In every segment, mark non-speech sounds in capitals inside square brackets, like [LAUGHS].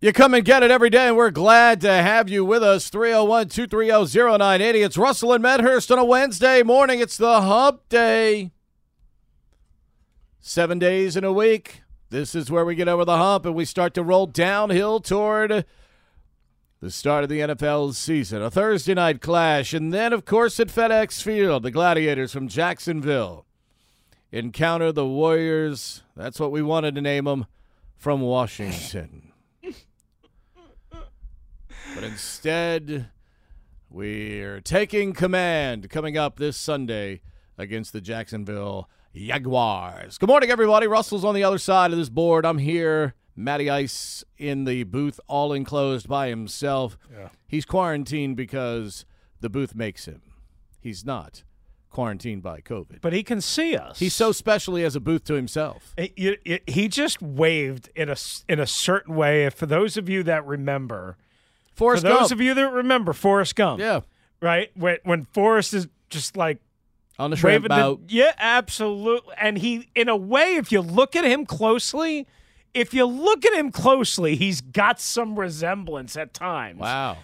You come and get it every day, and we're glad to have you with us. 301 230 0980. It's Russell and Medhurst on a Wednesday morning. It's the hump day. Seven days in a week. This is where we get over the hump and we start to roll downhill toward the start of the NFL season. A Thursday night clash, and then, of course, at FedEx Field, the Gladiators from Jacksonville encounter the Warriors. That's what we wanted to name them from Washington. But instead, we're taking command coming up this Sunday against the Jacksonville Jaguars. Good morning, everybody. Russell's on the other side of this board. I'm here. Matty Ice in the booth, all enclosed by himself. Yeah. He's quarantined because the booth makes him. He's not quarantined by COVID. But he can see us. He's so special he has a booth to himself. It- you- it- he just waved in a in a certain way. For those of you that remember, Forrest for those Gump. of you that remember Forrest Gump, yeah, right when when Forrest is just like on the shrimp boat. the yeah, absolutely. And he, in a way, if you look at him closely, if you look at him closely, he's got some resemblance at times wow.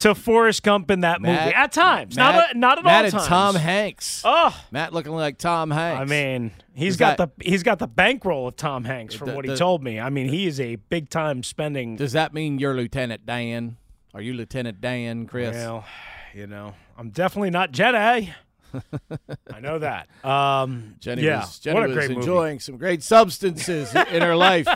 to Forrest Gump in that Matt- movie. At times, Matt, not a, not at Matt all and times. Tom Hanks. Oh, Matt looking like Tom Hanks. I mean, he's Is got that- the he's got the bankroll of Tom Hanks from The- what he the- told me. I mean, he is a big time spending. does that mean you're Lieutenant Dan? Are you Lieutenant Dan, Chris? Well, you know, I'm definitely not Jedi. [LAUGHS] I know that. Um, Jenny yeah, was, Jenny what a was great movie. enjoying some great substances in her life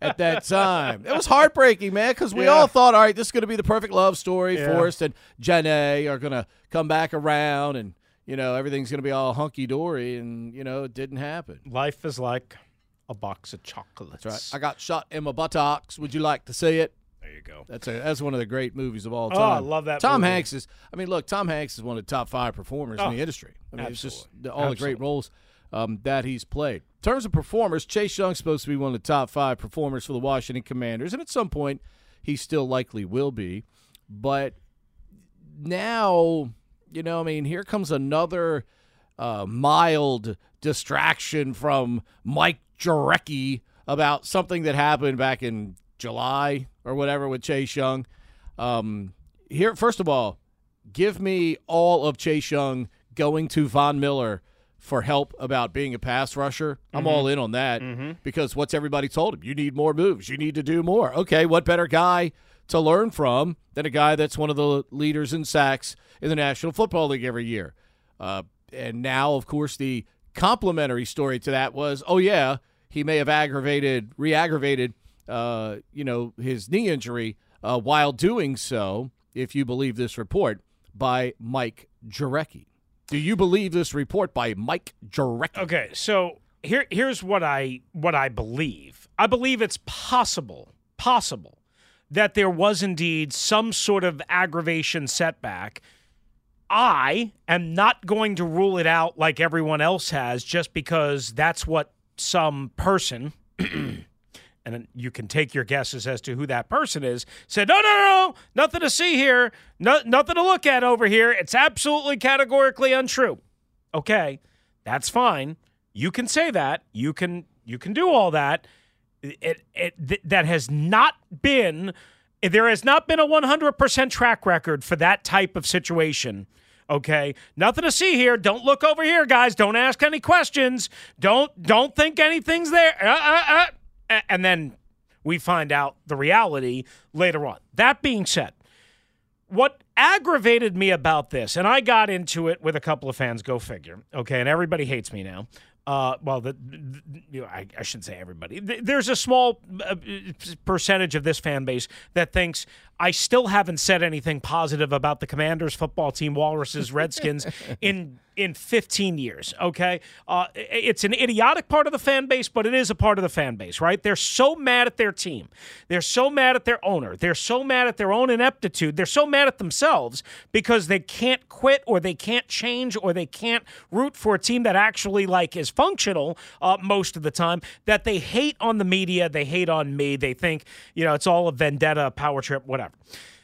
at that [LAUGHS] time. It was heartbreaking, man, because we Yeah. all thought, all right, this is going to be the perfect love story. Yeah. Forrest and Jenny are going to come back around and, you know, everything's going to be all hunky dory. And, you know, it didn't happen. Life is like a box of chocolates. That's right. I got shot in my buttocks. Would you like to see it? There you go. That's a that's one of the great movies of all Oh, time. I love that Tom movie. Hanks is. I mean, look, Tom Hanks is one of the top five performers Oh, in the industry. I mean, it's just absolutely. the, all the great roles um, that he's played. In terms of performers, Chase Young's supposed to be one of the top five performers for the Washington Commanders, and at some point, he still likely will be. But now, you know, I mean, here comes another uh, mild distraction from Mike Jurecki about something that happened back in July or whatever with Chase Young. Um, here, first of all, give me all of Chase Young going to Von Miller for help about being a pass rusher. I'm all in on that because what's everybody told him? You need more moves. You need to do more. Okay, what better guy to learn from than a guy that's one of the leaders in sacks in the National Football League every year? Uh, and now, of course, the complimentary story to that was, oh yeah, he may have aggravated, re-aggravated, uh, you know, his knee injury uh, while doing so, if you believe this report by Mike Jurecki. Do you believe this report by Mike Jurecki? Okay, so here here's what I what I believe. I believe it's possible, possible that there was indeed some sort of aggravation setback. I am not going to rule it out like everyone else has just because that's what some person [CLEARS THROAT] and you can take your guesses as to who that person is, said, no, no, no, nothing to see here, no, nothing to look at over here. It's absolutely categorically untrue. Okay, that's fine. You can say that. You can you can do all that. It, it th- that has not been there has not been a 100% track record for that type of situation. Okay, nothing to see here. Don't look over here, guys. Don't ask any questions. Don't don't think anything's there. Uh, uh, uh. And then we find out the reality later on. That being said, what aggravated me about this, and I got into it with a couple of fans, go figure, okay, and everybody hates me now. uh, well, the, the you know, I, I, shouldn't say everybody. There's a small uh, percentage of this fan base that thinks I still haven't said anything positive about the Commanders football team, Walruses, Redskins, [LAUGHS] in in 15 years. Okay, uh, it's an idiotic part of the fan base, but it is a part of the fan base, right? They're so mad at their team. They're so mad at their owner. They're so mad at their own ineptitude. They're so mad at themselves because they can't quit or they can't change or they can't root for a team that actually like is functional uh, most of the time. That they hate on the media. They hate on me. They think you know it's all a vendetta, power trip, whatever.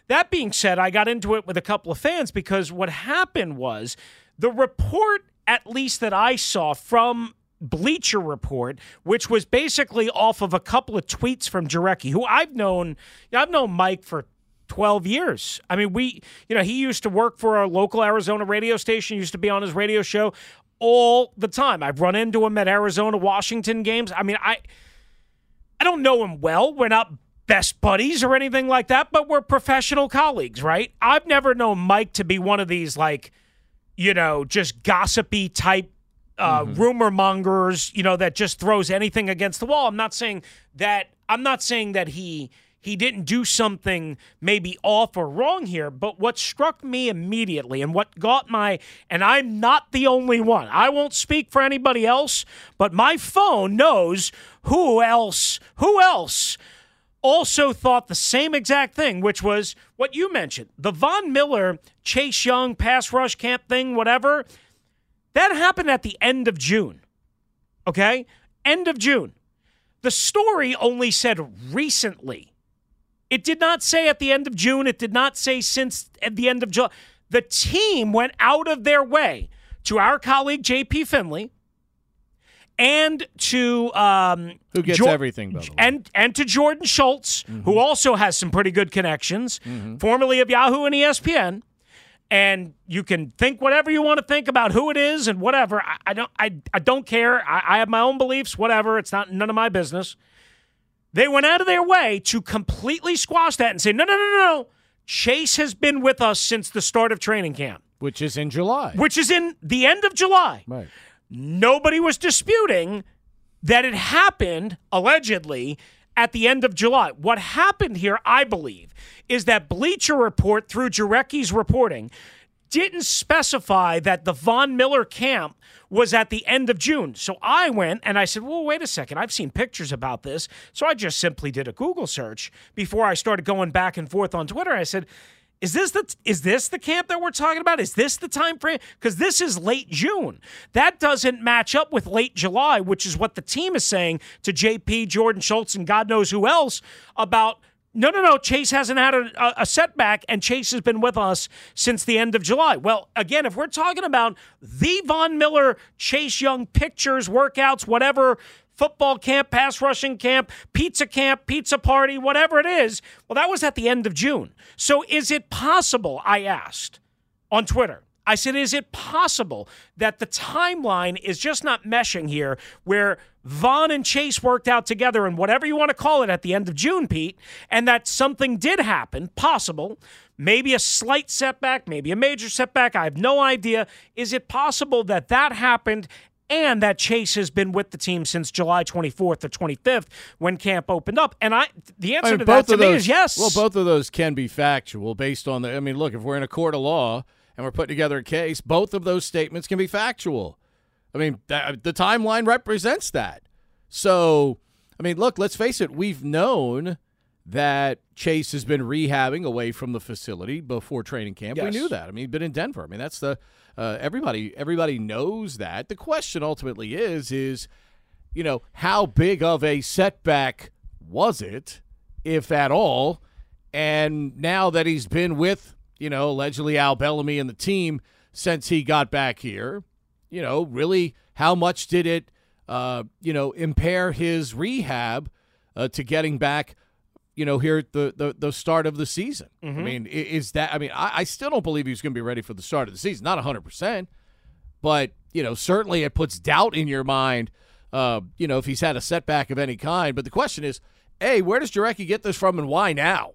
That being said, I got into it with a couple of fans because what happened was the report, at least that I saw from Bleacher Report, which was basically off of a couple of tweets from Jurecki, who I've known. I've known Mike for 12 years. I mean, we, you know, he used to work for our local Arizona radio station, used to be on his radio show all the time. I've run into him at Arizona Washington games. I mean, I I don't know him well. We're not best buddies or anything like that, but we're professional colleagues, right? I've never known Mike to be one of these like you know, just gossipy type uh, mm-hmm. rumor mongers, you know, that just throws anything against the wall. I'm not saying that. I'm not saying that he he didn't do something maybe off or wrong here, but what struck me immediately and what got my and I'm not the only one. I won't speak for anybody else, but my phone knows who else who else also thought the same exact thing, which was what you mentioned the Von Miller, Chase Young pass rush camp thing, whatever. That happened at the end of June. Okay? End of June. The story only said recently. It did not say at the end of June. It did not say since at the end of July. The team went out of their way to our colleague JP Finlay and to um, who gets jo- everything, and and to Jordan Schultz, mm-hmm. who also has some pretty good connections, mm-hmm. formerly of Yahoo and ESPN. And you can think whatever you want to think about who it is and whatever. I, I don't. I, I don't care. I, I have my own beliefs. Whatever. It's not none of my business. They went out of their way to completely squash that and say, no, no, no, no. Chase has been with us since the start of training camp, which is in July. Which is in the end of July. Right. Nobody was disputing that it happened, allegedly, at the end of July. What happened here, I believe, is that Bleacher Report, through Jurecki's reporting, didn't specify that the Von Miller camp was at the end of June. So I went and I said, well, wait a second. I've seen pictures about this. So I just simply did a Google search before I started going back and forth on Twitter. I said, is this the is this the camp that we're talking about? Is this the time frame? Because this is late June. That doesn't match up with late July, which is what the team is saying to JP, Jordan Schultz, and God knows who else about. No, no, no. Chase hasn't had a, a, setback, and Chase has been with us since the end of July. Well, again, if we're talking about the Von Miller, Chase Young pictures, workouts, whatever football camp, pass rushing camp, pizza camp, pizza party, whatever it is. Well, that was at the end of June. So is it possible, I asked on Twitter, I said, is it possible that the timeline is just not meshing here where Von and Chase worked out together and whatever you want to call it at the end of June, Pete, and that something did happen, possible, maybe a slight setback, maybe a major setback, I have no idea. Is it possible that that happened and that Chase has been with the team since July 24th or 25th when camp opened up. And I, the answer I mean, to that to me is yes. Well, both of those can be factual based on the. I mean, look, if we're in a court of law and we're putting together a case, both of those statements can be factual. I mean, th- uh, the timeline represents that. So, I mean, look, let's face it, we've known that Chase has been rehabbing away from the facility before training camp. Yes. We knew that. I mean, he'd been in Denver. I mean, that's the uh, everybody everybody knows that. The question ultimately is is you know how big of a setback was it, if at all? And now that he's been with you know allegedly Al Bellamy and the team since he got back here, you know really how much did it uh, you know impair his rehab uh, to getting back? You know, here at the, the, the start of the season. Mm-hmm. I mean, is that, I mean, I, I still don't believe he's going to be ready for the start of the season. Not 100%, but, you know, certainly it puts doubt in your mind, uh, you know, if he's had a setback of any kind. But the question is, hey, where does Jurecki get this from and why now?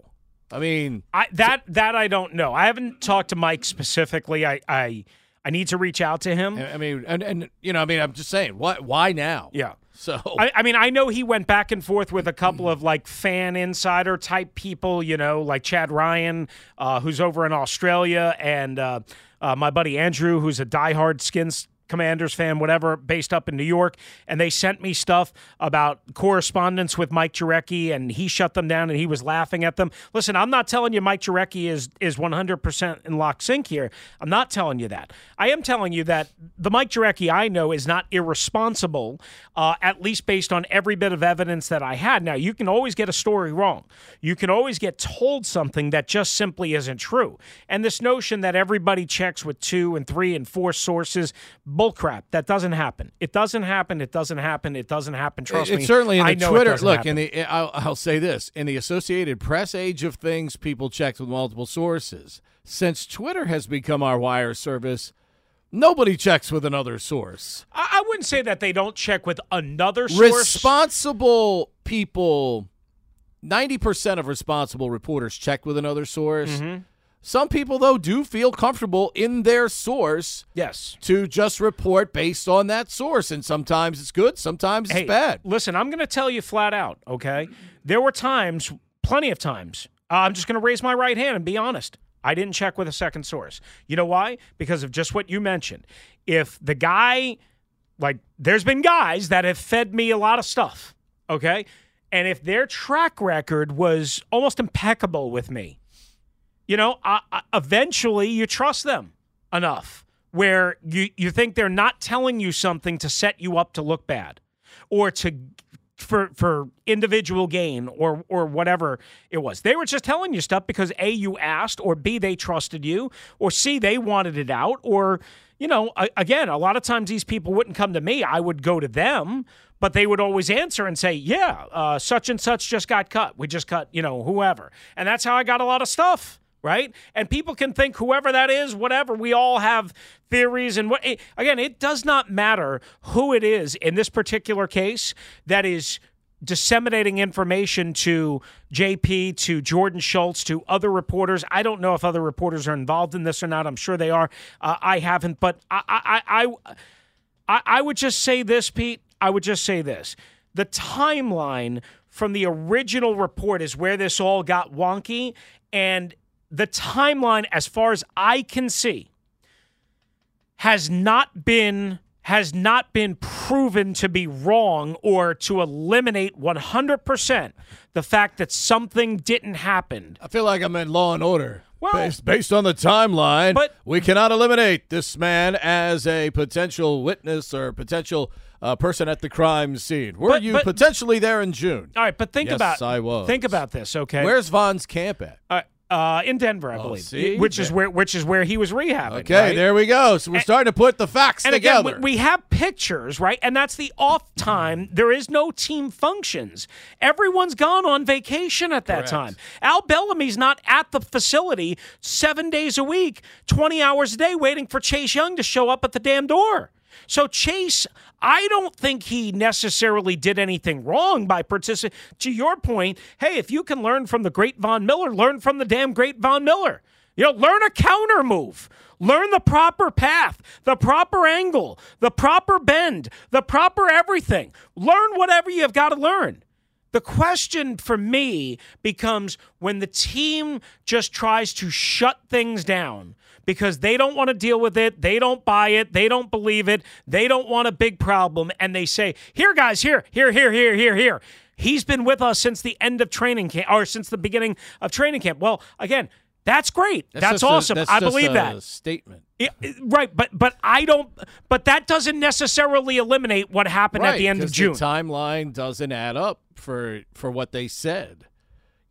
I mean, I, that that I don't know. I haven't talked to Mike specifically. I, I I need to reach out to him. I mean, and and you know, I mean, I'm just saying, why why now? Yeah. So I, I mean, I know he went back and forth with a couple of like fan insider type people, you know, like Chad Ryan, uh, who's over in Australia, and uh, uh, my buddy Andrew, who's a diehard Skins Commanders fan, whatever, based up in New York, and they sent me stuff about correspondence with Mike Jurecki, and he shut them down, and he was laughing at them. Listen, I'm not telling you Mike Jurecki is is 100% in lock sync here. I'm not telling you that. I am telling you that the Mike Jurecki I know is not irresponsible, uh, at least based on every bit of evidence that I had. Now, you can always get a story wrong. You can always get told something that just simply isn't true. And this notion that everybody checks with two and three and four sources bullcrap. That doesn't happen. It doesn't happen. It doesn't happen. It doesn't happen. Trust it's me. certainly in I the know it Twitter. Look, happen. in the I'll, I'll say this: in the Associated Press age of things, people checked with multiple sources. Since Twitter has become our wire service, nobody checks with another source. I, wouldn't say that they don't check with another source. Responsible people, ninety percent of responsible reporters check with another source. Mm-hmm. Some people, though, do feel comfortable in their source yes. to just report based on that source, and sometimes it's good, sometimes it's bad. listen, I'm going to tell you flat out. Okay, there were times, plenty of times. Uh, I'm just going to raise my right hand and be honest. I didn't check with a second source. You know why? Because of just what you mentioned. If the guy, like, there's been guys that have fed me a lot of stuff. Okay, and if their track record was almost impeccable with me, you know, eventually you trust them enough where you, you think they're not telling you something to set you up to look bad or to for for individual gain or or whatever it was. They were just telling you stuff because A you asked or B they trusted you or C they wanted it out or you know, again, a lot of times these people wouldn't come to me. I would go to them, but they would always answer and say, "Yeah, uh, such and such just got cut. We just cut, you know, whoever." And that's how I got a lot of stuff right? And people can think whoever that is, whatever. We all have theories, and what again, it does not matter who it is in this particular case that is disseminating information to JP, to Jordan Schultz, to other reporters. I don't know if other reporters are involved in this or not. I'm sure they are. Uh, I haven't, but I, I, I, I, I would just say this, Pete. I would just say this: the timeline from the original report is where this all got wonky, and the timeline, as far as I can see, has not been has not been proven to be wrong or to eliminate 100% the fact that something didn't happen. I feel like I'm in Law and Order. Well- based, based on the timeline, But- we cannot eliminate this man as a potential witness or potential uh, person at the crime scene. Were But- you but- potentially there in June? All right, but think Yes, about I was. think about this, okay? Where's Von's camp at? uh, uh, in Denver, I believe, see? which is where which is where he was rehabbing. Okay, right? there we go. So we're starting to put the facts And again, together. we, we have pictures, right? And that's the off time. There is no team functions. Everyone's gone on vacation at that Correct. time. Al Bellamy's not at the facility seven days a week, 20 hours a day, waiting for Chase Young to show up at the damn door. So Chase, I don't think he necessarily did anything wrong by participating. To your point, hey, if you can learn from the great Von Miller, learn from the damn great Von Miller. You know, learn a counter move. Learn the proper path, the proper angle, the proper bend, the proper everything. Learn whatever you've got to learn. The question for me becomes when the team just tries to shut things down because they don't want to deal with it, they don't buy it, they don't believe it, they don't want a big problem, and they say, Here, guys, here, here, here, here, here, here. He's been with us since the end of training camp or since the beginning of training camp. Well, again, that's great. That's, a- awesome. that's I believe a that. statement. Yeah, right, but but I don't. But that doesn't necessarily eliminate what happened at the end of June. The timeline doesn't add up for for what they said.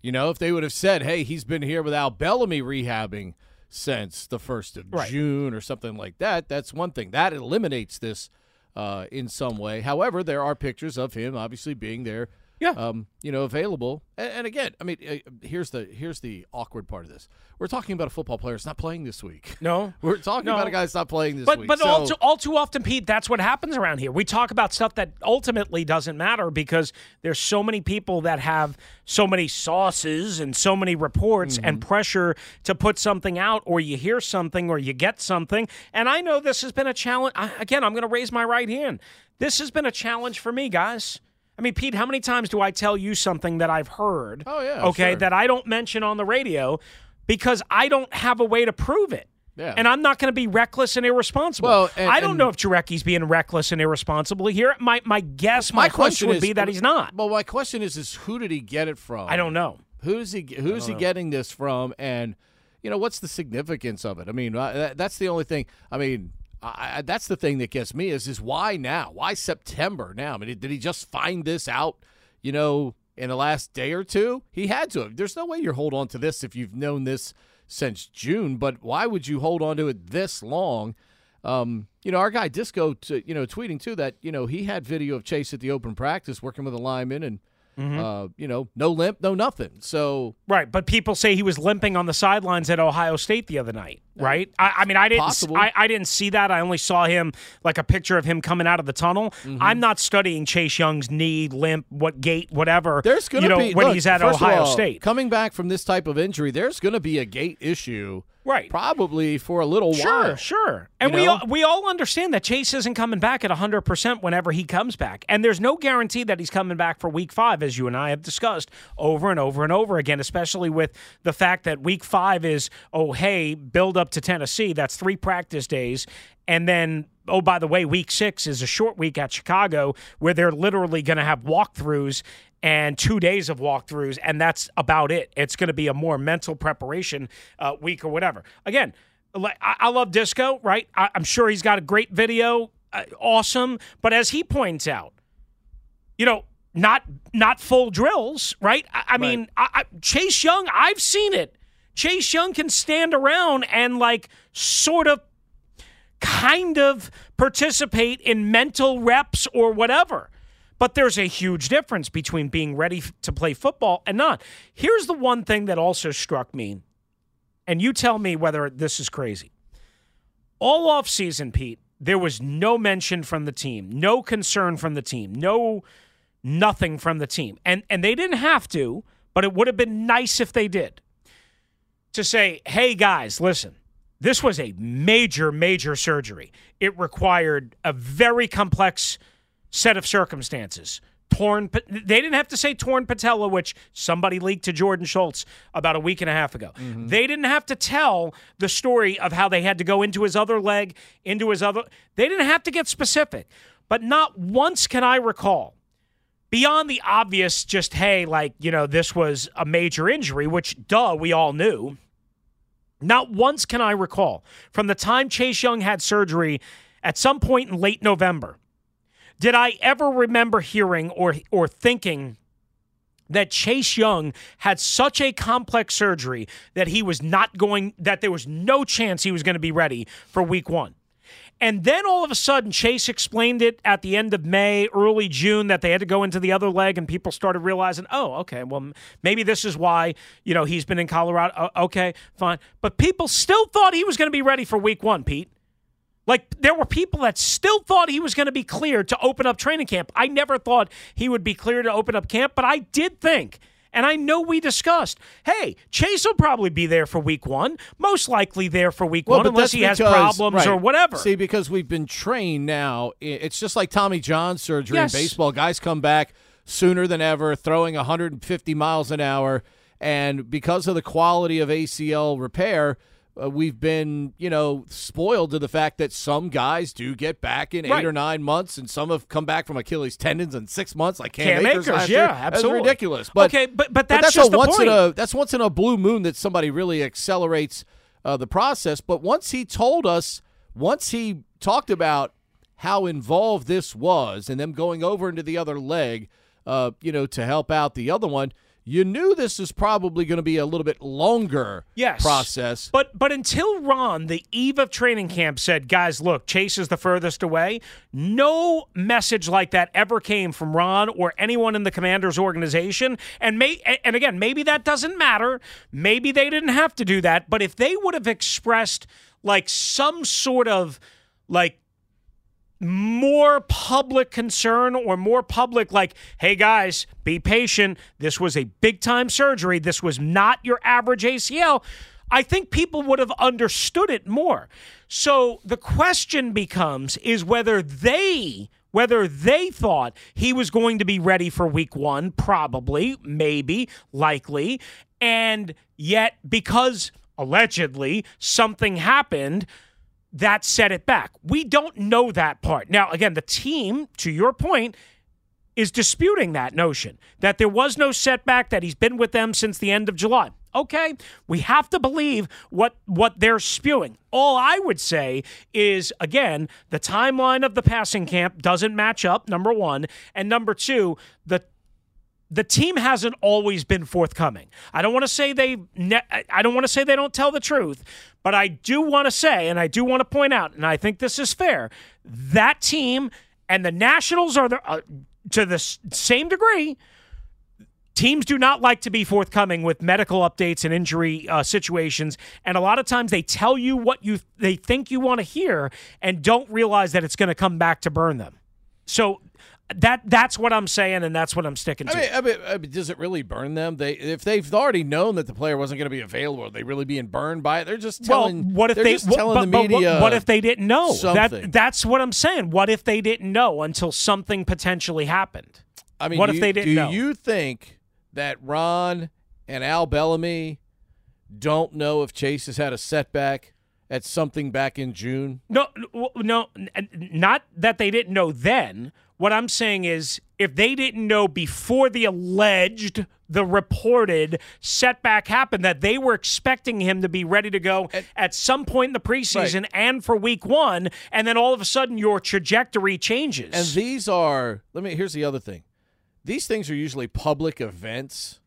You know, if they would have said, "Hey, he's been here without Bellamy rehabbing since the first of Right. June" or something like that, that's one thing. That eliminates this uh, in some way. However, there are pictures of him obviously being there Yeah. um, you know, available. And, and again, I mean, uh, here's the here's the awkward part of this. We're talking about a football player that's not playing this week. [LAUGHS] No. We're talking No. about a guy that's not playing this But week. but So- all, too, all too often, Pete, that's what happens around here. We talk about stuff that ultimately doesn't matter because there's so many people that have so many sauces and so many reports and Mm-hmm. pressure to put something out, or you hear something, or you get something. And I know this has been a challenge. I, again, I'm going to raise my right hand. This has been a challenge for me, guys. I mean, Pete, how many times do I tell you something that I've heard? Oh, yeah, Okay, sure. that I don't mention on the radio because I don't have a way to prove it. Yeah. And I'm not going to be reckless and irresponsible. Well, and- I don't and- know if Jurecki's being reckless and irresponsible here. My my guess, my, hunch question would is, be that he's not. Well, my question is, is who did he get it from? I don't know. Who's he? Who's he getting this from? And you know, what's the significance of it? I mean, uh, that's the only thing. I mean, I, that's the thing that gets me is is why now? Why September now? I mean, did he just find this out? You know, in the last day or two, he had to. There's no way you're hold on to this if you've known this since June. But why would you hold on to it this long? Um, you know, our guy Disco, t- you know, tweeting too that you know he had video of Chase at the open practice working with a lineman and. Uh, you know, no limp, no nothing. So Right, but people say he was limping on the sidelines at Ohio State the other night. Right? I, I mean, I didn't. I, I didn't see that. I only saw him like a picture of him coming out of the tunnel. Mm-hmm. I'm not studying Chase Young's knee, limp, what gait, whatever. there's going you to know be when look, he's at Ohio all, State. coming back from this type of injury. There's going to be a gait issue, Right. Probably for a little Sure, while. sure. Sure. And we know? all, we all understand that Chase isn't coming back at 100% whenever he comes back. And there's no guarantee that he's coming back for week 5 as you and I have discussed over and over and over again, especially with the fact that week 5 is oh hey, build up to Tennessee. That's 3 practice days and then oh by the way, week 6 is a short week at Chicago where they're literally going to have walkthroughs and two days of walkthroughs, and that's about it. It's going to be a more mental preparation uh, week or whatever. Again, I, I love Disco, right? I, I'm sure he's got a great video, uh, awesome. But as he points out, you know, not not full drills, right? I, I mean, I, I, Chase Young, I've seen it. Chase Young can stand around and like sort of kind of participate in mental reps or whatever. But there's a huge difference between being ready to play football and not. Here's the one thing that also struck me, and you tell me whether this is crazy. All off season, Pete, there was no mention from the team, no concern from the team, no nothing from the team. And and they didn't have to, but it would have been nice if they did. To say, "Hey guys, listen. This was a major major surgery. It required a very complex set of circumstances. Torn, they didn't have to say torn patella, which somebody leaked to Jordan Schultz about a week and a half ago. Mm-hmm. They didn't have to tell the story of how they had to go into his other leg, into his other. They didn't have to get specific. But not once can I recall, beyond the obvious, just, hey, like, you know, this was a major injury, which, duh, we all knew. Not once can I recall from the time Chase Young had surgery at some point in late November did I ever remember hearing or or thinking that Chase Young had such a complex surgery that he was not going that there was no chance he was going to be ready for week 1. And then all of a sudden, Chase explained it at the end of May, early June, that they had to go into the other leg, and people started realizing, oh, okay, well, maybe this is why you know he's been in Colorado. Okay, fine, but people still thought he was going to be ready for Week One, Pete. Like there were people that still thought he was going to be cleared to open up training camp. I never thought he would be cleared to open up camp, but I did think. And I know we discussed, hey, Chase will probably be there for week one, most likely there for week one, unless he has problems right. or whatever. See, because we've been trained now, it's just like Tommy John surgery Yes. in baseball. Guys come back sooner than ever, throwing 150 miles an hour, and because of the quality of ACL repair. Uh, we've been, you know, spoiled to the fact that some guys do get back in eight or nine months, and some have come back from Achilles tendons in six months, like Cam, Cam Akers, Akers, yeah, year. absolutely. That's ridiculous. But Okay, but- but that's that's just a the once point. in a that's once in a blue moon that somebody really accelerates uh, the process. But once he told us, once he talked about how involved this was, and them going over into the other leg, uh, you know, to help out the other one, you knew this is probably going to be a little bit longer yes. process. But but until Ron, the eve of training camp, said, "Guys, look, Chase is the furthest away." No message like that ever came from Ron or anyone in the Commanders organization. And may and again, maybe that doesn't matter. Maybe they didn't have to do that. But if they would have expressed like some sort of like more public concern or more public like hey guys be patient. This was a big time surgery. This was not your average ACL I think people would have understood it more. So the question becomes is whether they whether they thought he was going to be ready for week 1 probably maybe likely and yet because allegedly something happened that set it back. We don't know that part. Now, again, the team, to your point, is disputing that notion that there was no setback, that he's been with them since the end of July. Okay, we have to believe what what they're spewing. All I would say is again, the timeline of the passing camp doesn't match up, number 1, and number 2, the the team hasn't always been forthcoming. I don't want to say they I don't want to say they don't tell the truth, but I do want to say and I do want to point out and I think this is fair, that team and the Nationals are the, uh, to the same degree teams do not like to be forthcoming with medical updates and injury uh, situations and a lot of times they tell you what you they think you want to hear and don't realize that it's going to come back to burn them so that that's what I'm saying, and that's what I'm sticking to. I mean, I mean, I mean, does it really burn them? They if they've already known that the player wasn't going to be available, are they really being burned by it? They're just telling. Well, what if they just telling but, the media? What, what, if they didn't know? Something. That that's what I'm saying. What if they didn't know until something potentially happened? I mean, what you, if they didn't do know? you think that Ron and Al Bellamy don't know if Chase has had a setback? At something back in June? No, no, not that they didn't know then. What I'm saying is, if they didn't know before the alleged, the reported setback happened, that they were expecting him to be ready to go at, at some point in the preseason right. and for week one, and then all of a sudden your trajectory changes. And these are, let me, here's the other thing these things are usually public events.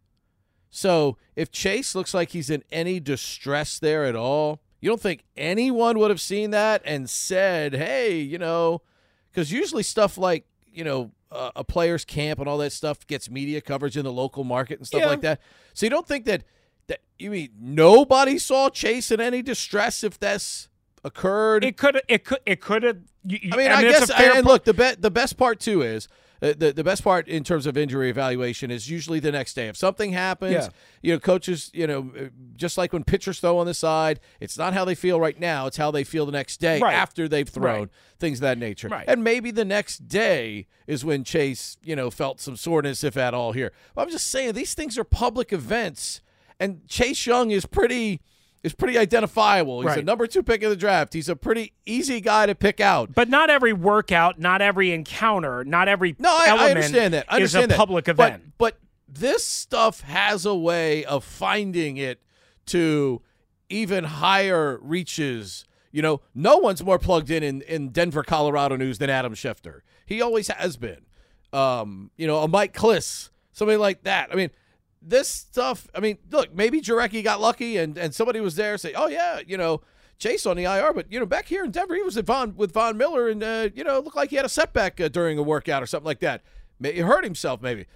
So if Chase looks like he's in any distress there at all, you don't think anyone would have seen that and said, hey, you know, because usually stuff like you know uh, a player's camp and all that stuff gets media coverage in the local market and stuff yeah. like that. So you don't think that that you mean nobody saw Chase in any distress if this occurred? It could it could it could have. I mean, I, guess. and look, the be- the best part too is the the best part in terms of injury evaluation is usually the next day. If something happens, yeah. you know, coaches, you know, uh, just like when pitchers throw on the side, it's not how they feel right now; it's how they feel the next day right. after they've thrown right. things of that nature. Right. And maybe the next day is when Chase, you know, felt some soreness, if at all. Here, but I'm just saying these things are public events, and Chase Young is pretty is pretty identifiable. He's right. a number two pick in the draft. He's a pretty easy guy to pick out. But not every workout, not every encounter, not every no. I, I understand that. I understand is a that. public event. But, but this stuff has a way of finding it to even higher reaches. You know, no one's more plugged in, in in Denver, Colorado news than Adam Schefter. He always has been. Um, you know, a Mike Klis, somebody like that. I mean, this stuff, I mean, look, maybe Jurecki got lucky and, and somebody was there say, oh, yeah, you know, Chase on the IR, but, you know, back here in Denver, he was at Von, with Von Miller and, uh, you know, looked like he had a setback uh, during a workout or something like that. He hurt himself, maybe.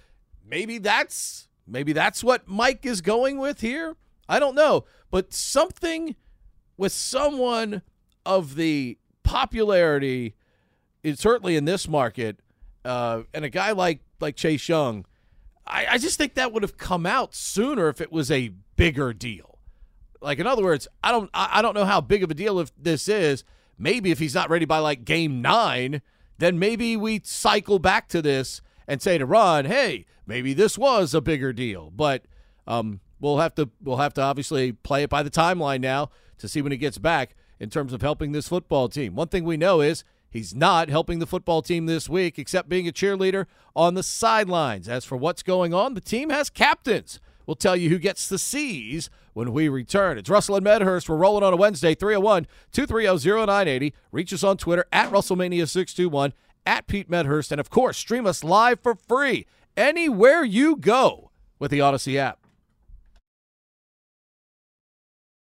Maybe that's maybe that's what Mike is going with here. I don't know. But something with someone of the popularity, certainly in this market, uh, and a guy like like Chase Young – I, I just think that would have come out sooner if it was a bigger deal. Like in other words, I don't I, I don't know how big of a deal if this is. Maybe if he's not ready by like game nine, then maybe we cycle back to this and say to Ron, hey, maybe this was a bigger deal. But um, we'll have to we'll have to obviously play it by the timeline now to see when he gets back in terms of helping this football team. One thing we know is He's not helping the football team this week, except being a cheerleader on the sidelines. As for what's going on, the team has captains. We'll tell you who gets the C's when we return. It's Russell and Medhurst. We're rolling on a Wednesday, 301 230 0980. Reach us on Twitter at Russellmania621, at Pete Medhurst, and of course, stream us live for free anywhere you go with the Odyssey app.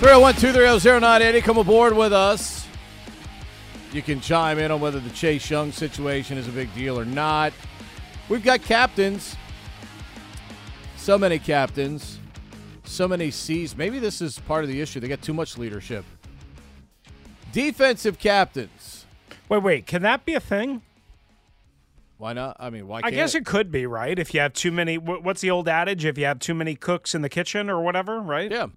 Three zero one two three zero zero nine eighty. Come aboard with us. You can chime in on whether the Chase Young situation is a big deal or not. We've got captains. So many captains. So many C's. Maybe this is part of the issue. They got too much leadership. Defensive captains. Wait, wait. Can that be a thing? Why not? I mean, why? I Can't I guess it could be, right? If you have too many, what's the old adage? If you have too many cooks in the kitchen or whatever, right? Yeah.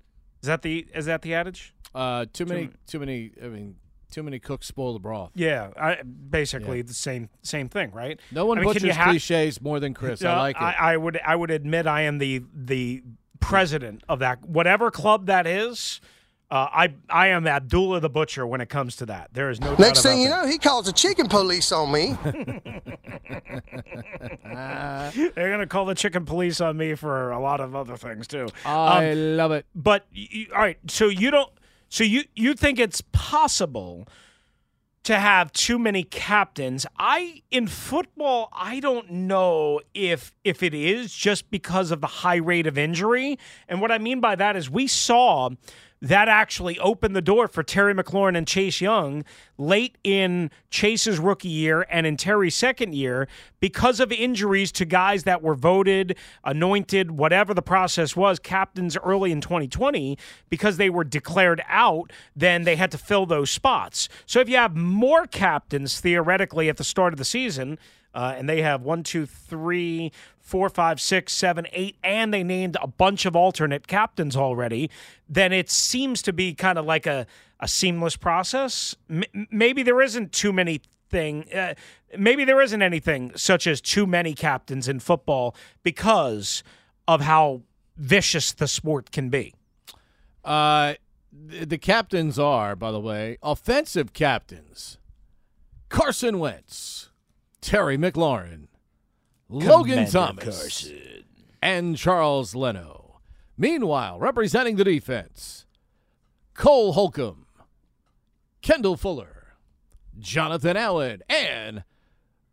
Is that the is that the adage? Uh, too many. Too many. I mean, too many cooks spoil the broth. Yeah, I, basically the same same thing, right? No one I mean, butchers ha- cliches more than Chris. I Uh, like it. I, I would I would admit I am the the president of that whatever club that is. Uh, I I am Abdullah the butcher when it comes to that. There is no Next doubt thing you about know, he calls the chicken police on me. that. [LAUGHS] [LAUGHS] they're gonna call the chicken police on me for a lot of other things too. I Um, love it. but you, all right, so you don't so you you think it's possible to have too many captains. I in football, I don't know if if it is just because of the high rate of injury. And what I mean by that is we saw that actually opened the door for Terry McLaurin and Chase Young late in Chase's rookie year and in Terry's second year because of injuries to guys that were voted, anointed, whatever the process was, captains early in 2020 because they were declared out, then they had to fill those spots. So if you have more captains theoretically at the start of the season, uh, and they have one, two, three, four, five, six, seven, eight, and they named a bunch of alternate captains already, then it seems to be kind of like a, a seamless process. M- maybe there isn't too many thing. Uh, maybe there isn't anything such as too many captains in football because of how vicious the sport can be. Uh, th- the captains are, by the way, offensive captains: Carson Wentz, Terry McLaurin, Logan Thomas, and Charles Leno. Meanwhile, representing the defense, Cole Holcomb, Kendall Fuller, Jonathan Allen, and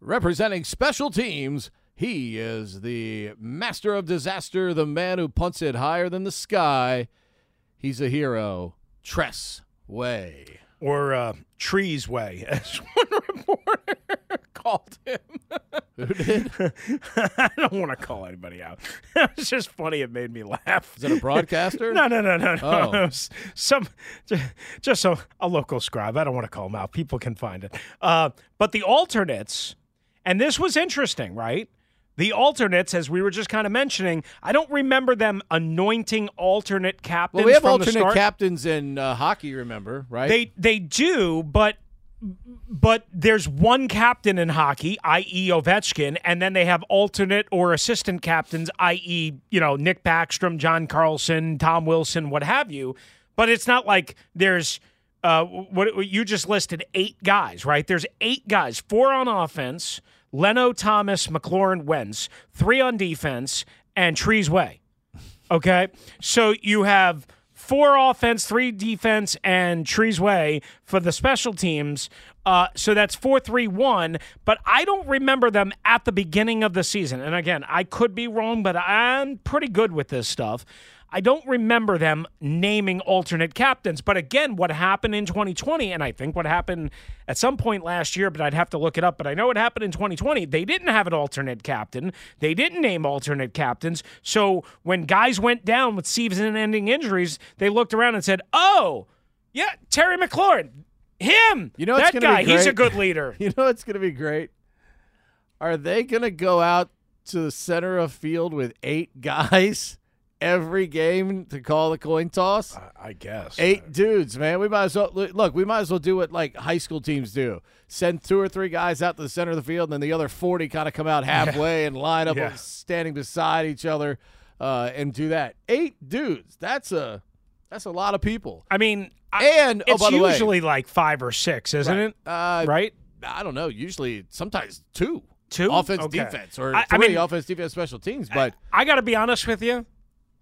representing special teams, he is the master of disaster, the man who punts it higher than the sky. He's a hero, Tress Way. Or uh, Trees Way, [LAUGHS] as one reporter [LAUGHS] called him. Who did? [LAUGHS] I don't want to call anybody out. it's just funny. It made me laugh. Is it a broadcaster? No, no, no, no, no. Oh. Some, just a, a local scribe. I don't want to call him out. People can find it. Uh, but the alternates, and this was interesting, right? The alternates, as we were just kind of mentioning, I don't remember them anointing alternate captains. Well, we have alternate captains in uh, hockey, remember, right? They they do, but but there's one captain in hockey, i.e. Ovechkin, and then they have alternate or assistant captains, i.e. you know Nick Backstrom, John Carlson, Tom Wilson, what have you. But it's not like there's uh, what you just listed eight guys, right? There's eight guys, four on offense, Leno, Thomas, McLaurin, Wentz, three on defense, and Trees Way. Okay, so you have four offense, three defense, and Trees Way for the special teams. Uh, so that's four, three, one. But I don't remember them at the beginning of the season. And again, I could be wrong, but I'm pretty good with this stuff. I don't remember them naming alternate captains. But again, what happened in 2020, and I think what happened at some point last year, but I'd have to look it up. But I know it happened in 2020. They didn't have an alternate captain, they didn't name alternate captains. So when guys went down with season ending injuries, they looked around and said, oh, yeah, Terry McLaurin, him. You know that guy, he's a good leader. [LAUGHS] You know what's going to be great? Are they going to go out to the center of field with eight guys every game to call the coin toss? I guess. Eight dudes, man. We might as well look. We might as well do what like high school teams do: send two or three guys out to the center of the field, and then the other forty kind of come out halfway and line up, Yeah. standing beside each other, uh, and do that. Eight dudes. That's a that's a lot of people. I mean, I, And oh, it's by the way, usually like five or six, isn't it? uh, right? I don't know. Usually, sometimes two. Two? offense, Okay. defense, or I- I three mean- offense, defense, special teams. But I got to be honest with you.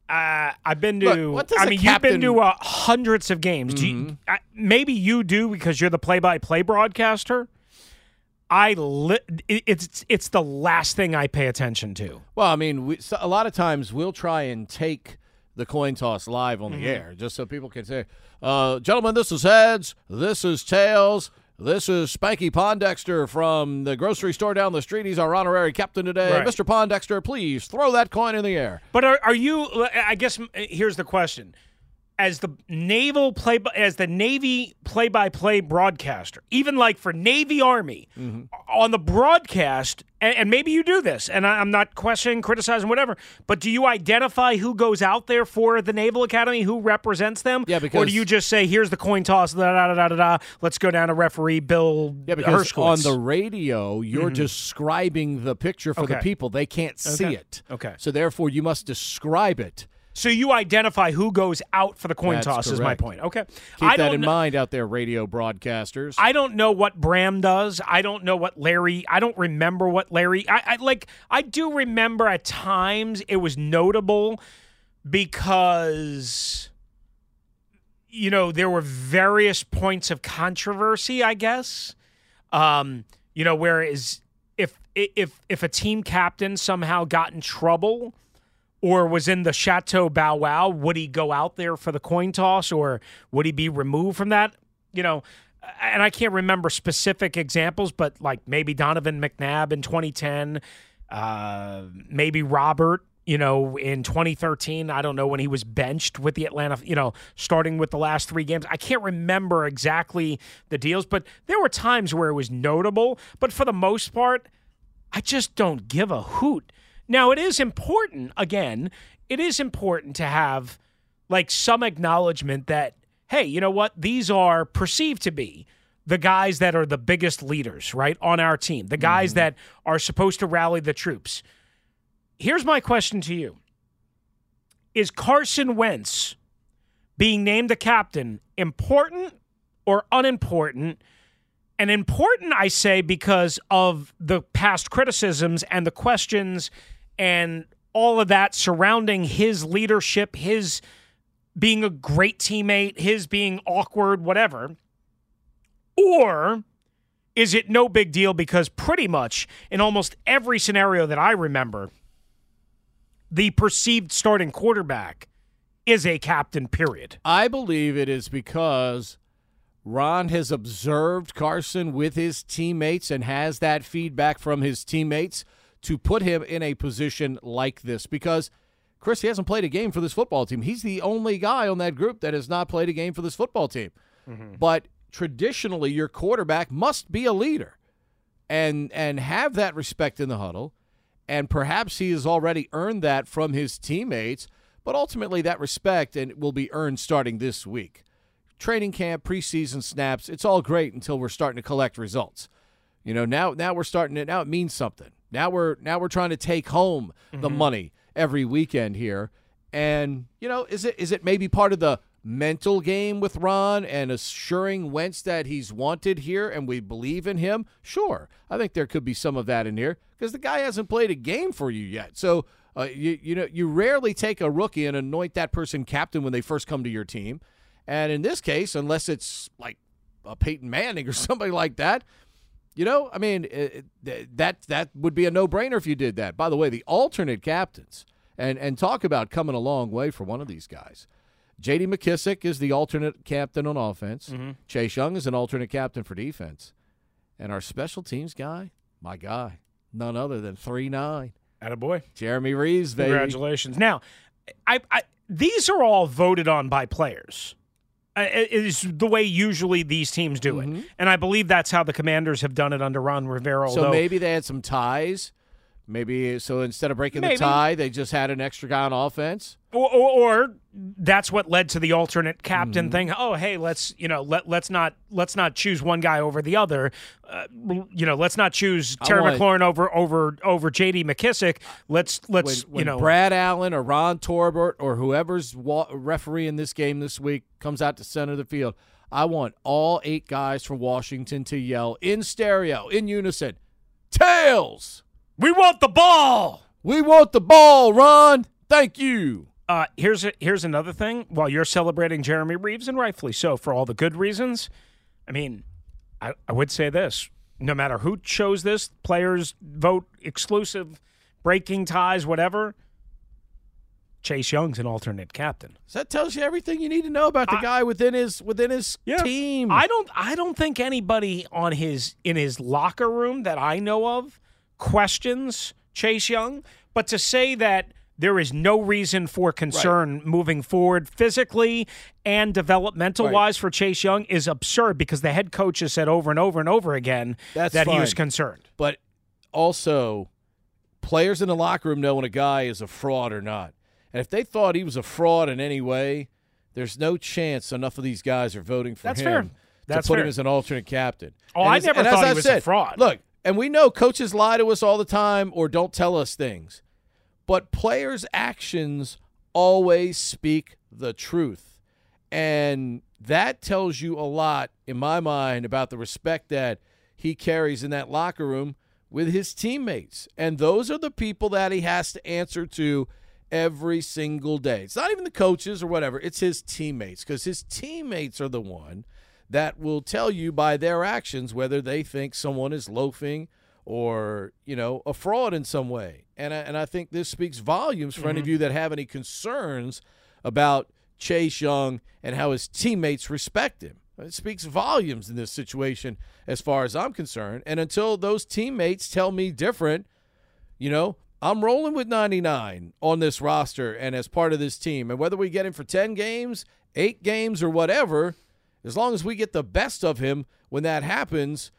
Uh, I've been to. Look, I mean, you've been Mm-hmm. to uh, hundreds of games. Do you, I, maybe you do because you're the play-by-play broadcaster. I li- it's it's the last thing I pay attention to. Well, I mean, we, so a lot of times we'll try and take the coin toss live on the Mm-hmm. air just so people can say, uh, gentlemen, this is heads, this is tails, this is Spanky Pondexter from the grocery store down the street. He's our honorary captain today. Right. Mr. Pondexter, please throw that coin in the air. But are, are you? I guess here's the question: as the naval play, as the Navy play-by-play broadcaster, even like for Navy Army, mm-hmm. on the broadcast, and, and maybe you do this, and I, I'm not questioning, criticizing, whatever. But do you identify who goes out there for the Naval Academy, who represents them? Yeah, because, or do you just say, "Here's the coin toss, da da da da da, let's go down to referee Bill Yeah, because Hershkowitz." on the radio, you're mm-hmm. describing the picture for the people. They can't see Okay. it. Okay. So therefore, you must describe it. So you identify who goes out for the coin That's toss. Is my point. Okay, Keep I that in mind out there, radio broadcasters. I don't know what Bram does. I don't know what Larry. I don't remember what Larry. I, I like. I do remember at times it was notable because you know there were various points of controversy. I guess. Um, you know, whereas if if if a team captain somehow got in trouble or was in the chateau bow wow, would he go out there for the coin toss or would he be removed from that? You know, and I can't remember specific examples, but like maybe Donovan McNabb in 2010, uh, maybe Robert, you know, in 2013. I don't know when he was benched with the Atlanta, you know, starting with the last three games. I can't remember exactly the deals, but there were times where it was notable. But for the most part, I just don't give a hoot. Now, it is important, again, it is important to have like some acknowledgement that, hey, you know what? These are perceived to be the guys that are the biggest leaders, right, on our team, the guys mm-hmm. that are supposed to rally the troops. Here's my question to you Is Carson Wentz being named the captain important or unimportant? And important, I say, because of the past criticisms and the questions and all of that surrounding his leadership, his being a great teammate, his being awkward, whatever. Or is it no big deal because pretty much in almost every scenario that I remember, the perceived starting quarterback is a captain, period. I believe it is because Ron has observed Carson with his teammates and has that feedback from his teammates to put him in a position like this because Chris he hasn't played a game for this football team. He's the only guy on that group that has not played a game for this football team. Mm-hmm. But traditionally your quarterback must be a leader and and have that respect in the huddle. And perhaps he has already earned that from his teammates but ultimately that respect and will be earned starting this week. Training camp preseason snaps it's all great until we're starting to collect results. You know now now we're starting to now it means something now we're now we're trying to take home the money every weekend here. And you know is it is it maybe part of the mental game with Ron and assuring Wentz that he's wanted here and we believe in him? Sure. I think there could be some of that in here because the guy hasn't played a game for you yet. So uh, you you know you rarely take a rookie and anoint that person captain when they first come to your team. And in this case unless it's like a Peyton Manning or [LAUGHS] somebody like that you know, I mean, it, it- that that would be a no-brainer if you did that. By the way, the alternate captains and and talk about coming a long way for one of these guys. J.D. McKissic is the alternate captain on offense. Mm-hmm. Chase Young is an alternate captain for defense, and our special teams guy, my guy, none other than three nine Attaboy. Jeremy Reaves, baby. Congratulations. Now, I, I these are all voted on by players. It is the way usually these teams do it, and I believe that's how the Commanders have done it under Ron Rivera. Mm-hmm. So maybe they had some ties. Maybe so instead of breaking Maybe. the tie, they just had an extra guy on offense. or, or, or that's what led to the alternate captain Mm-hmm. thing. Oh, hey, let's you know let let's not let's not choose one guy over the other. Uh, you know, let's not choose Terry want- McLaurin over over over J.D. McKissic. Let's let's when you know Brad Allen or Ron Torbert or whoever's wa- referee in this game this week comes out to center of the field, I want all eight guys from Washington to yell in stereo, in unison, tails. we want the ball. We want the ball, Ron. Thank you. Uh, here's a, here's another thing. While you're celebrating Jeremy Reaves, and rightfully so, for all the good reasons, I mean, I, I would say this: no matter who chose this, players vote exclusive, breaking ties, whatever. Chase Young's an alternate captain. So that tells you everything you need to know about the I- guy within his within his team. I don't I don't think anybody on his in his locker room that I know of questions Chase Young, but to say that there is no reason for concern moving forward physically and developmental wise for Chase Young is absurd because the head coach has said over and over and over again That's that he was concerned. but also players in the locker room know when a guy is a fraud or not. And if they thought he was a fraud in any way, there's no chance enough of these guys are voting for That's him fair. to put fair. him as an alternate captain. Oh, And I as- never thought he was a fraud. Look, and we know coaches lie to us all the time or don't tell us things. But players' actions always speak the truth. And that tells you a lot, in my mind, about the respect that he carries in that locker room with his teammates. And those are the people that he has to answer to every single day. It's not even the coaches or whatever, it's his teammates, because his teammates are the one that will tell you by their actions whether they think someone is loafing or you know a fraud in some way. And I, and I think this speaks volumes for any of mm-hmm. you that have any concerns about Chase Young and how his teammates respect him. It speaks volumes in this situation as far as I'm concerned. And until those teammates tell me different you know I'm rolling with 99 on this roster and as part of this team. And whether we get him for 10 games 8 games or whatever as long as we get the best of him when that happens,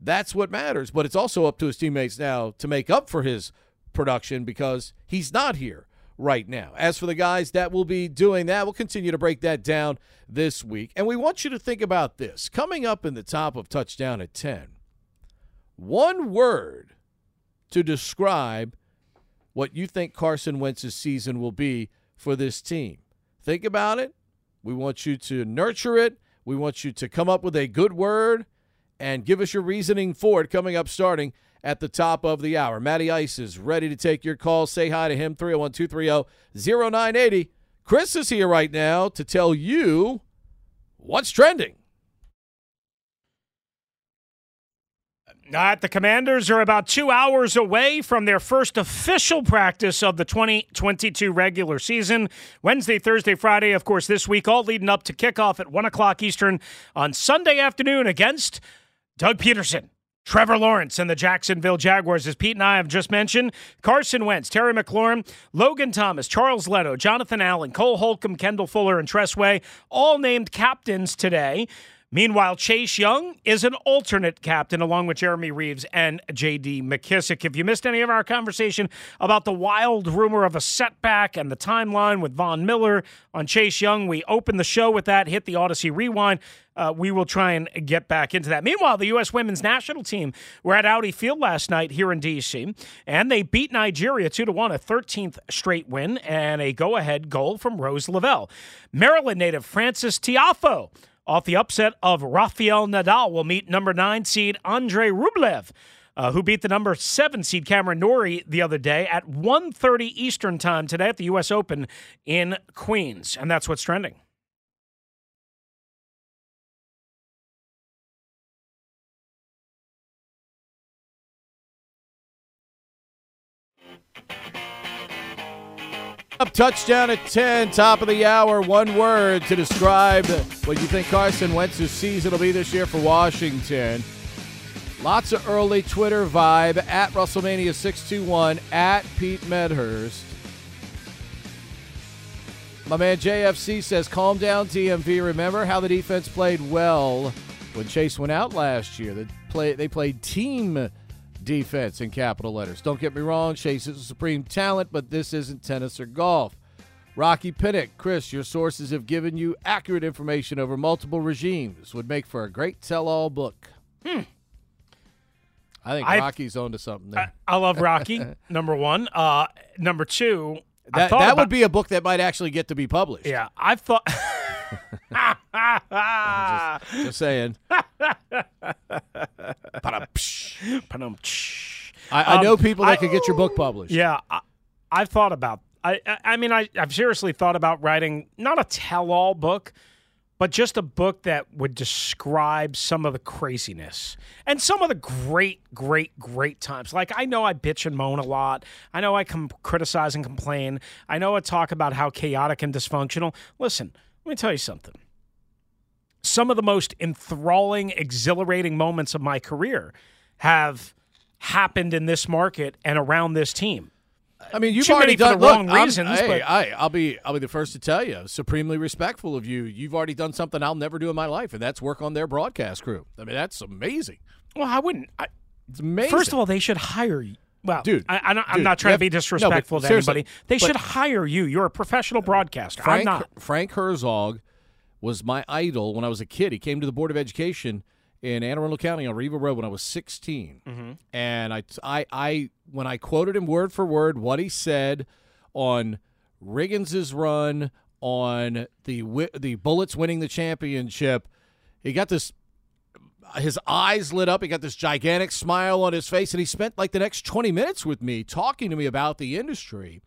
that's what matters. But it's also up to his teammates now to make up for his production because he's not here right now. As for the guys that will be doing that, we'll continue to break that down this week. And we want you to think about this. Coming up in the top of touchdown at 10, one word to describe what you think Carson Wentz's season will be for this team. Think about it. We want you to nurture it. We want you to come up with a good word and give us your reasoning for it coming up starting at the top of the hour. Matty Ice is ready to take your call. Say hi to him, 301 230 0980. Chris is here right now to tell you what's trending. Uh, the Commanders are about two hours away from their first official practice of the 2022 regular season. Wednesday, Thursday, Friday, of course, this week, all leading up to kickoff at 1 o'clock Eastern on Sunday afternoon against Doug Pederson. Trevor Lawrence and the Jacksonville Jaguars, as Pete and I have just mentioned. Carson Wentz, Terry McLaurin, Logan Thomas, Charles Leno, Jonathan Allen, Cole Holcomb, Kendall Fuller, and Tress Way, all named captains today. Meanwhile, Chase Young is an alternate captain along with Jeremy Reaves and J.D. McKissic. If you missed any of our conversation about the wild rumor of a setback and the timeline with Von Miller on Chase Young, we opened the show with that, hit the Audacy rewind. Uh, we will try and get back into that. Meanwhile, the U.S. women's national team were at Audi Field last night here in D.C., and they beat Nigeria 2 to 1, a 13th straight win, and a go ahead goal from Rose Lavelle. Maryland native Frances Tiafoe off the upset of Rafael Nadal will meet number nine seed Andre Rublev. Uh, who beat the number seven seed Cameron Norrie the other day at 1.30 Eastern time today at the U.S. Open in Queens. And that's what's trending. Touchdown at 10, top of the hour. One word to describe what you think Carson Wentz's season will be this year for Washington. Lots of early Twitter vibe at Russellmania621 at Pete Medhurst. My man JFC says, calm down, DMV. Remember how the defense played well when Chase went out last year? They, play, they played team defense in capital letters. Don't get me wrong, Chase is a supreme talent, but this isn't tennis or golf. Rocky Pinnock, Chris, your sources have given you accurate information over multiple regimes. Would make for a great tell-all book. Hmm. I think I've- Rocky's onto something there. I love Rocky. [LAUGHS] number one. Uh, number two. That that about- would be a book that might actually get to be published. Yeah, I've thought. [LAUGHS] [LAUGHS] Just saying. [LAUGHS] Pa-dum-psh. I, I Um, know people that I- could get your book published. Yeah, I, I've thought about. I, I, I mean, I, I've seriously thought about writing not a tell-all book, but just a book that would describe some of the craziness and some of the great, great, great times. Like I know I bitch and moan a lot. I know I com- criticize and complain. I know I talk about how chaotic and dysfunctional. Listen, let me tell you something. Some of the most enthralling, exhilarating moments of my career have happened in this market and around this team. I mean, you've Too already done the look, wrong I'm- reasons, Hey, but- I, I'll be, I'll be the first to tell you, supremely respectful of you. You've already done something I'll never do in my life, and that's work on their broadcast crew. I mean, that's amazing. Well, I wouldn't. I, It's amazing. First of all, they should hire you. Well, Dude, I, I'm not trying you to be have- no, disrespectful to anybody. They should hire you. You're a professional broadcaster. Frank, I'm not. Frank Herzog was my idol when I was a kid. He came to the Board of Education in Anne Arundel County on Riva Road when I was 16. Mm-hmm. And I, I, I, when I quoted him word for word what he said on Riggins's run on the the Bullets winning the championship, he got this. His eyes lit up. He got this gigantic smile on his face, and he spent like the next 20 minutes with me talking to me about the industry.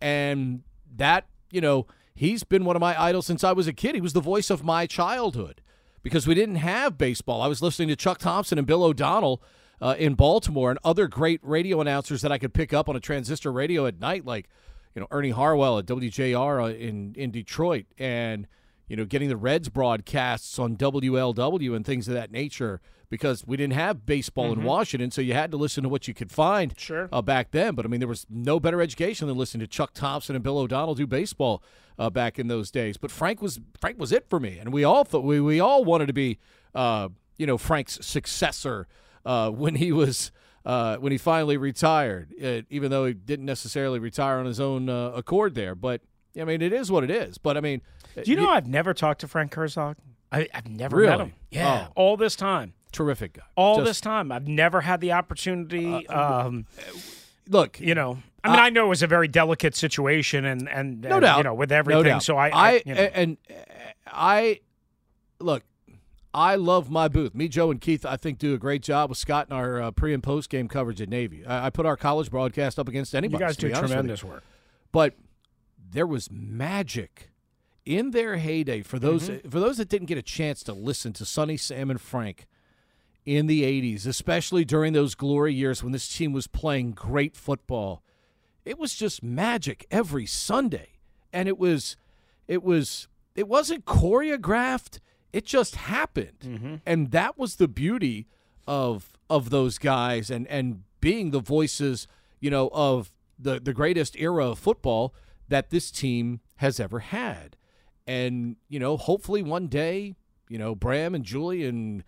And that, you know, he's been one of my idols since I was a kid. He was the voice of my childhood because we didn't have baseball. I was listening to Chuck Thompson and Bill O'Donnell uh, in Baltimore and other great radio announcers that I could pick up on a transistor radio at night, like, you know, Ernie Harwell at WJR uh, in, in Detroit and, you know, getting the Reds broadcasts on WLW and things of that nature because we didn't have baseball in Washington, so you had to listen to what you could find Sure. uh, back then. But I mean, there was no better education than listening to Chuck Thompson and Bill O'Donnell do baseball uh, back in those days. But Frank was Frank was it for me, and we all thought we we all wanted to be, uh, you know, Frank's successor uh, when he was. Uh, when he finally retired, uh, even though he didn't necessarily retire on his own uh, accord there, but I mean, it is what it is. But I mean, Do you know I've never talked to Frank Herzog? I, I've never Really? met him. Yeah, Oh. all this time, terrific guy. all Just- this time, I've never had the opportunity. um, Look, you know, I mean, I know it was a very delicate situation, and and no and, doubt, you know, with everything. doubt. So I, I, you know, and uh, I look. I love my booth. Me, Joe, and Keith, I think, do a great job with Scott in our uh, pre and post game coverage at Navy. I, I put our college broadcast up against anybody. you guys do be honest with you. tremendous work. But there was magic in their heyday for those Mm-hmm. for those that didn't get a chance to listen to Sonny, Sam, and Frank in the '80s, especially during those glory years when this team was playing great football. It was just magic every Sunday, and it was, it was, it wasn't choreographed. It just happened, and that was the beauty of of those guys, and and being the voices, you know, of the the greatest era of football that this team has ever had. And, you know, hopefully one day, you know, Bram and Julie and,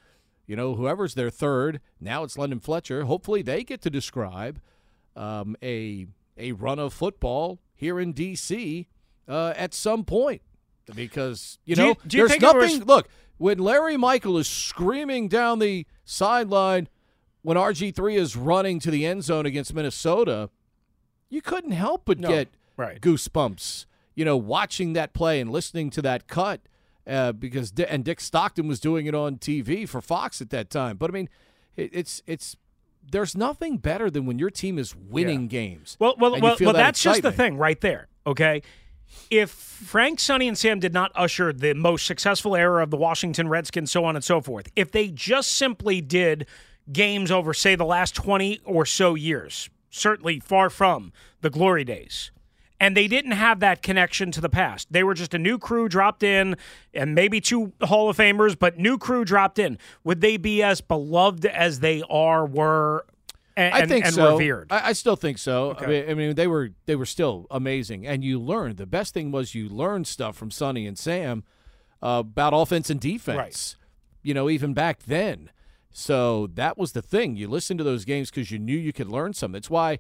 you know, whoever's their third, now it's London Fletcher, hopefully they get to describe um, a, a run of football here in D.C. Uh, at some point. Because, you Do know, you there's nothing. was- Look, when Larry Michael is screaming down the sideline when RG3 is running to the end zone against Minnesota, you couldn't help but No, get right. goosebumps, you know, watching that play and listening to that cut uh, because Di- and Dick Stockton was doing it on TV for Fox at that time. But I mean, it, it's it's there's nothing better than when your team is winning games. Well, well, well, well that that's just the thing right there. Okay. If Frank, Sonny, and Sam did not usher the most successful era of the Washington Redskins, so on and so forth, if they just simply did games over, say, the last 20 or so years, certainly far from the glory days, and they didn't have that connection to the past. They were just a new crew dropped in, and maybe two Hall of Famers, but new crew dropped in. Would they be as beloved as they are, were, and, I think and so. revered? I, I still think so. I, mean, I mean, they were they were still amazing, and you learned. The best thing was you learned stuff from Sonny and Sam uh, about offense and defense. You know, even back then, So that was the thing. You listened to those games because you knew you could learn something. That's why,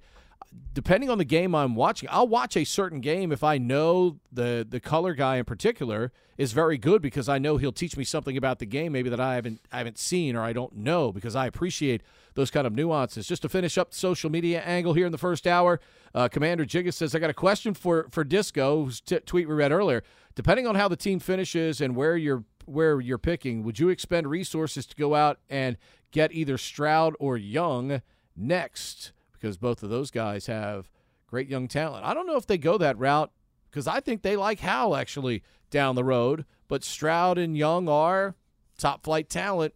depending on the game I'm watching, I'll watch a certain game if I know the the color guy in particular is very good because I know he'll teach me something about the game maybe that I haven't I haven't seen or I don't know because I appreciate those kind of nuances. Just to finish up the social media angle here in the first hour, uh, Commander Jigga says I got a question for for Disco, whose t- tweet we read earlier. Depending on how the team finishes and where you're where you're picking, would you expend resources to go out and get either Stroud or Young next? Because both of those guys have great young talent. I don't know if they go that route because I think they like Howell actually down the road, but Stroud and Young are top flight talent.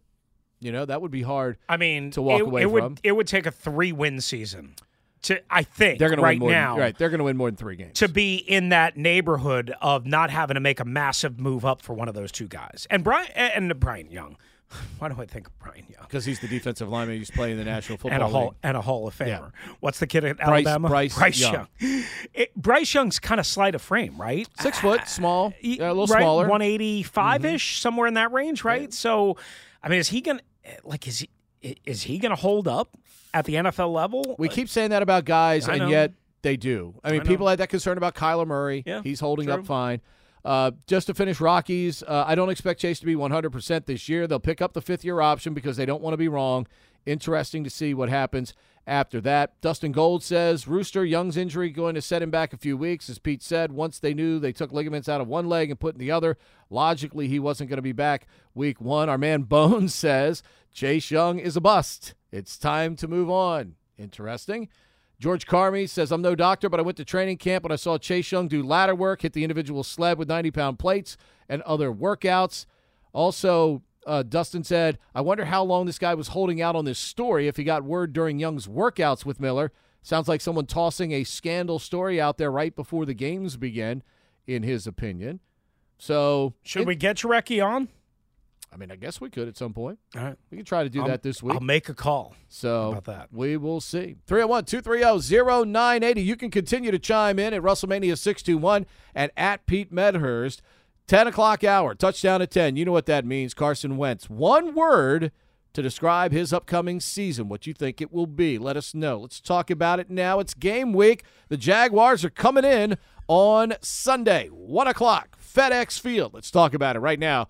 You know, that would be hard. I mean, to walk it, away it from. would it would take a three win season to I think They're going to right win more now than, right, they're going to win more than 3 games. to be in that neighborhood of not having to make a massive move up for one of those two guys. And Brian and Brian Young. [LAUGHS] Why do I think of Brian Young? because he's the defensive lineman who's playing in the National Football [LAUGHS] And a hall League. and a Hall of Famer. Yeah. What's the kid at Bryce- Alabama? Bryce Young. It- Bryce Young's kind of slight of frame, right? 6 foot, uh, small, Y- yeah, a little right? smaller. 185 ish, mm-hmm. somewhere in that range, right? So, I mean, is he gonna like is he is he gonna hold up at the NFL level? We keep saying that about guys, and yet they do. I mean, I people had that concern about Kyler Murray. Yeah, He's holding true. up fine. Uh, just to finish Rockies, uh, I don't expect Chase to be 100% this year. They'll pick up the fifth year option because they don't want to be wrong. Interesting to see what happens after that. Dustin Gold says Rooster Young's injury going to set him back a few weeks. As Pete said, once they knew they took ligaments out of one leg and put in the other, logically he wasn't going to be back week one. Our man [LAUGHS] Bones says Chase Young is a bust. It's time to move on. Interesting. George Carmi says, I'm no doctor, but I went to training camp and I saw Chase Young do ladder work, hit the individual sled with 90 pound plates, and other workouts. Also, uh, Dustin said, I wonder how long this guy was holding out on this story if he got word during Young's workouts with Miller. Sounds like someone tossing a scandal story out there right before the games begin, in his opinion. So, Should it- we get Jurecki on? I mean, I guess we could at some point. All right. We could try to do I'll- that this week. I'll make a call. So about that? we will see. 301 230 0980. You can continue to chime in at Russellmania 621 and at Pete Medhurst. 10 o'clock hour, touchdown at 10. You know what that means. Carson Wentz. One word to describe his upcoming season. What you think it will be. Let us know. Let's talk about it now. It's game week. The Jaguars are coming in on Sunday, 1 o'clock, FedEx Field. Let's talk about it right now